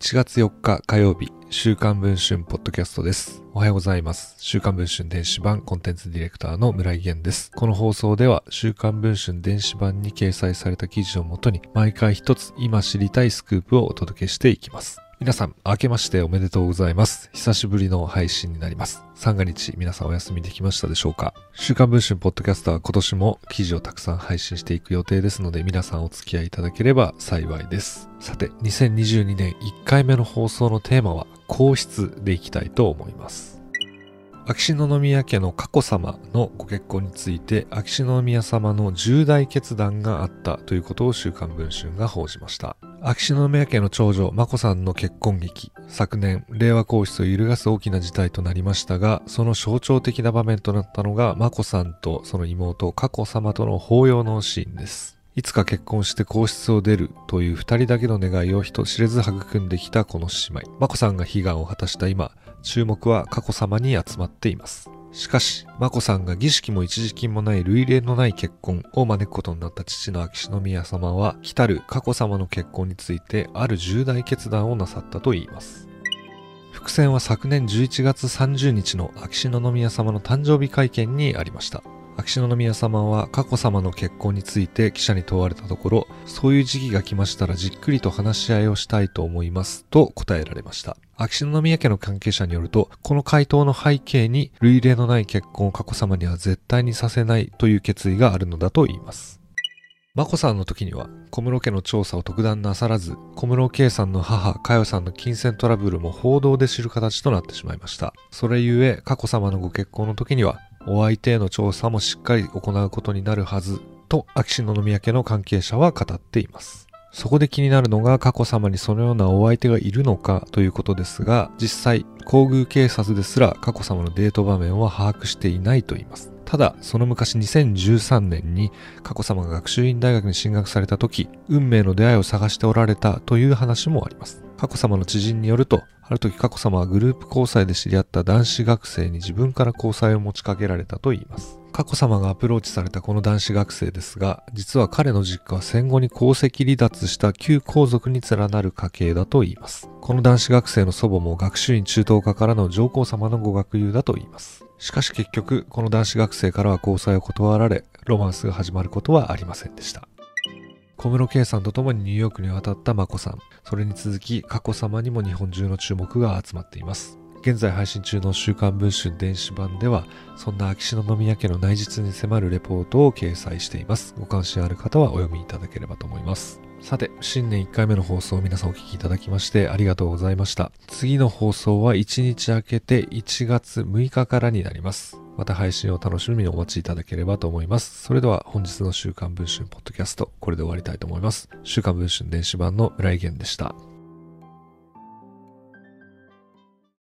1月4日火曜日、週刊文春ポッドキャストです。おはようございます。週刊文春電子版コンテンツディレクターの村井源です。この放送では、週刊文春電子版に掲載された記事をもとに、毎回一つ今知りたいスクープをお届けしていきます。皆さん、明けましておめでとうございます。久しぶりの配信になります。三が日、皆さんお休みできましたでしょうか？週刊文春ポッドキャストは今年も記事をたくさん配信していく予定ですので、皆さんお付き合いいただければ幸いです。さて、2022年1回目の放送のテーマは、皇室でいきたいと思います。秋篠宮家の佳子さまのご結婚について秋篠宮さまの重大決断があったということを週刊文春が報じました。秋篠宮家の長女眞子さんの結婚劇昨年令和皇室を揺るがす大きな事態となりましたがその象徴的な場面となったのが眞子さんとその妹佳子さまとの法要のシーンです。いつか結婚して皇室を出るという二人だけの願いを人知れず育んできたこの姉妹。眞子さんが悲願を果たした今、注目は佳子さまに集まっています。しかし、眞子さんが儀式も一時金もない類例のない結婚を招くことになった父の秋篠宮様は、来たる佳子さまの結婚についてある重大決断をなさったといいます。伏線は昨年11月30日の秋篠宮様の誕生日会見にありました。秋篠宮様は佳子さまの結婚について記者に問われたところ、そういう時期が来ましたらじっくりと話し合いをしたいと思いますと答えられました。秋篠宮家の関係者によると、この回答の背景に類例のない結婚を佳子さまには絶対にさせないという決意があるのだと言います。眞子さんの時には小室家の調査を特段なさらず小室圭さんの母佳代さんの金銭トラブルも報道で知る形となってしまいましたそれゆえ佳子さまのご結婚の時にはお相手への調査もしっかり行うことになるはずと秋篠宮家の関係者は語っていますそこで気になるのが佳子さまにそのようなお相手がいるのかということですが実際皇宮警察ですら佳子さまのデート場面は把握していないと言いますただ、その昔2013年に佳子さまが学習院大学に進学された時、運命の出会いを探しておられたという話もあります。佳子さまの知人によると、ある時佳子さまはグループ交際で知り合った男子学生に自分から交際を持ちかけられたと言います。佳子さまがアプローチされたこの男子学生ですが、実は彼の実家は戦後に皇籍離脱した旧皇族に連なる家系だと言います。この男子学生の祖母も学習院中等科からの上皇様のご学友だと言います。しかし結局、この男子学生からは交際を断られ、ロマンスが始まることはありませんでした。小室圭さんと共にニューヨークに渡った眞子さん。それに続き、佳子さまにも日本中の注目が集まっています。現在配信中の週刊文春電子版では、そんな秋篠宮家の内実に迫るレポートを掲載しています。ご関心ある方はお読みいただければと思います。さて、新年1回目の放送を皆さんお聞きいただきましてありがとうございました。次の放送は1日明けて1月6日からになります。また配信を楽しみにお待ちいただければと思います。それでは本日の週刊文春ポッドキャスト、これで終わりたいと思います。週刊文春電子版の村井源でした。